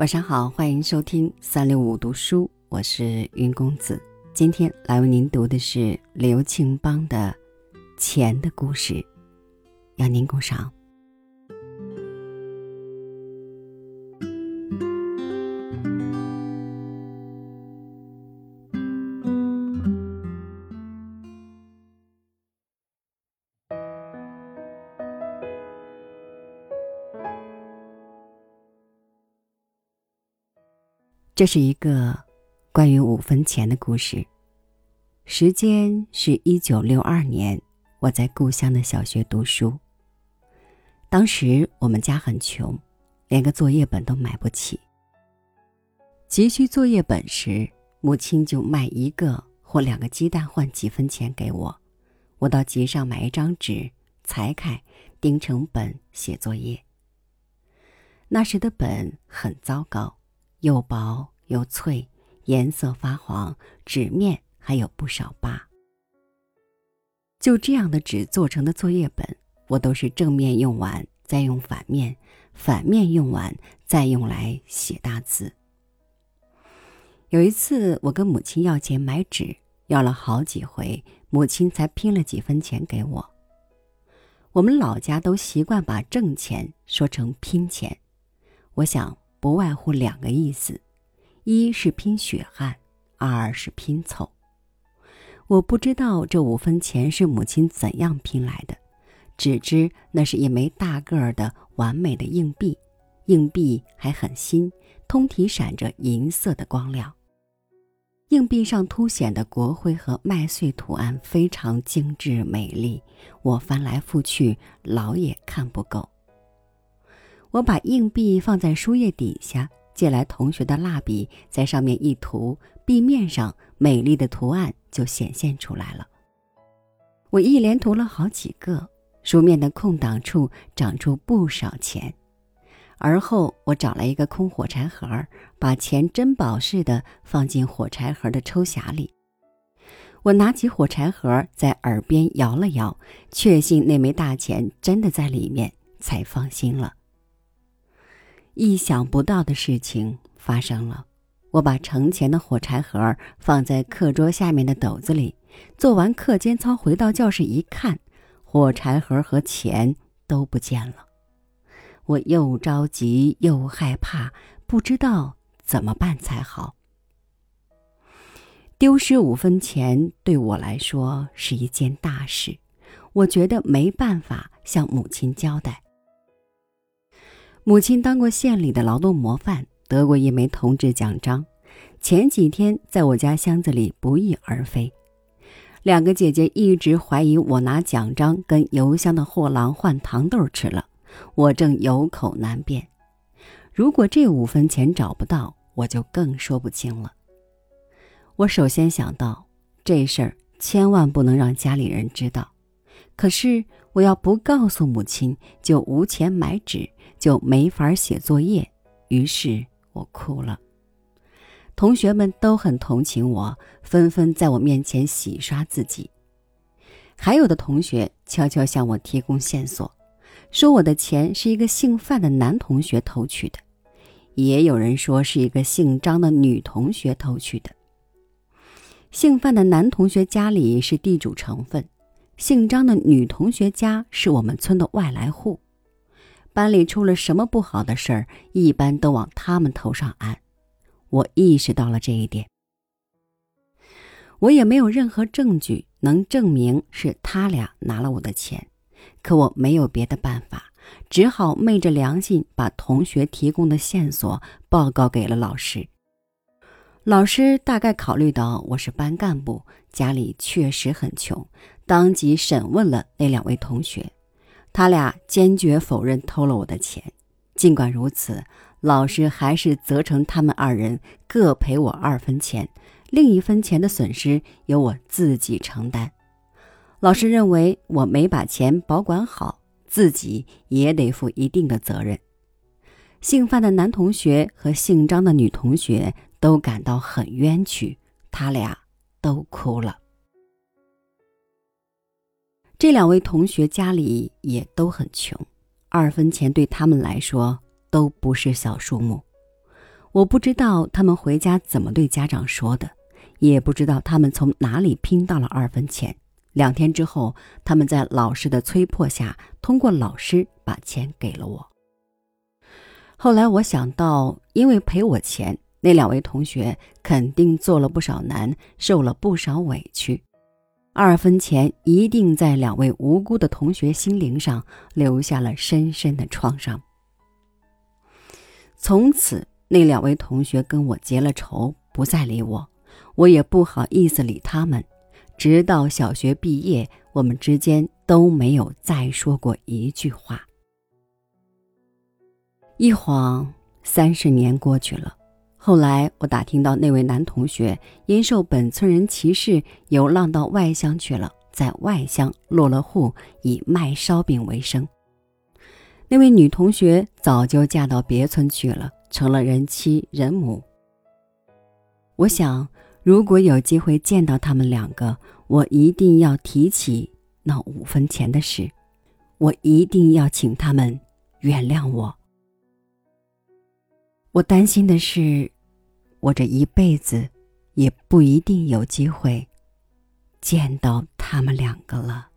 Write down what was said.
晚上好，欢迎收听三六五读书，我是云公子。今天来为您读的是刘庆邦的《钱的故事》，邀您共赏。这是一个关于五分钱的故事。时间是一九六二年，我在故乡的小学读书。当时我们家很穷，连个作业本都买不起。急需作业本时，母亲就卖一个或两个鸡蛋换几分钱给我，我到集上买一张纸，裁开钉成本写作业。那时的本很糟糕。又薄又脆，颜色发黄，纸面还有不少疤。就这样的纸做成的作业本，我都是正面用完，再用反面，反面用完，再用来写大字。有一次，我跟母亲要钱买纸，要了好几回，母亲才拼了几分钱给我。我们老家都习惯把挣钱说成拼钱，我想。不外乎两个意思，一是拼血汗，二是拼凑。我不知道这五分钱是母亲怎样拼来的，只知那是一枚大个儿的完美的硬币，硬币还很新，通体闪着银色的光亮。硬币上凸显的国徽和麦穗图案非常精致美丽，我翻来覆去，老也看不够。我把硬币放在书页底下，借来同学的蜡笔，在上面一涂，壁面上美丽的图案就显现出来了。我一连涂了好几个，书面的空档处长出不少钱。而后我找来一个空火柴盒，把钱珍宝似的放进火柴盒的抽匣里。我拿起火柴盒，在耳边摇了摇，确信那枚大钱真的在里面，才放心了。意想不到的事情发生了，我把盛钱的火柴盒放在课桌下面的斗子里。做完课间操，回到教室一看，火柴盒和钱都不见了。我又着急又害怕，不知道怎么办才好。丢失五分钱对我来说是一件大事，我觉得没办法向母亲交代。母亲当过县里的劳动模范，得过一枚同志奖章，前几天在我家箱子里不翼而飞。两个姐姐一直怀疑我拿奖章跟邮箱的货郎换糖豆吃了，我正有口难辩。如果这五分钱找不到，我就更说不清了。我首先想到这事儿千万不能让家里人知道，可是我要不告诉母亲，就无钱买纸。就没法写作业，于是我哭了。同学们都很同情我，纷纷在我面前洗刷自己。还有的同学悄悄向我提供线索，说我的钱是一个姓范的男同学偷去的，也有人说是一个姓张的女同学偷去的。姓范的男同学家里是地主成分，姓张的女同学家是我们村的外来户。班里出了什么不好的事儿，一般都往他们头上安。我意识到了这一点。我也没有任何证据能证明是他俩拿了我的钱，可我没有别的办法，只好昧着良心把同学提供的线索报告给了老师。老师大概考虑到我是班干部，家里确实很穷，当即审问了那两位同学。他俩坚决否认偷了我的钱。尽管如此，老师还是责成他们二人各赔我二分钱，另一分钱的损失由我自己承担。老师认为我没把钱保管好，自己也得负一定的责任。姓范的男同学和姓张的女同学都感到很冤屈，他俩都哭了。这两位同学家里也都很穷，二分钱对他们来说都不是小数目。我不知道他们回家怎么对家长说的，也不知道他们从哪里拼到了二分钱。两天之后，他们在老师的催迫下，通过老师把钱给了我。后来我想到，因为赔我钱，那两位同学肯定做了不少难，受了不少委屈，二分钱一定在两位无辜的同学心灵上留下了深深的创伤。从此，那两位同学跟我结了仇，不再理我，我也不好意思理他们。直到小学毕业，我们之间都没有再说过一句话。一晃三十年过去了，后来我打听到那位男同学因受本村人歧视，流浪到外乡去了，在外乡落了户，以卖烧饼为生。那位女同学早就嫁到别村去了，成了人妻人母。我想。如果有机会见到他们两个，我一定要提起那五分钱的事，我一定要请他们原谅我。我担心的是，我这一辈子也不一定有机会见到他们两个了。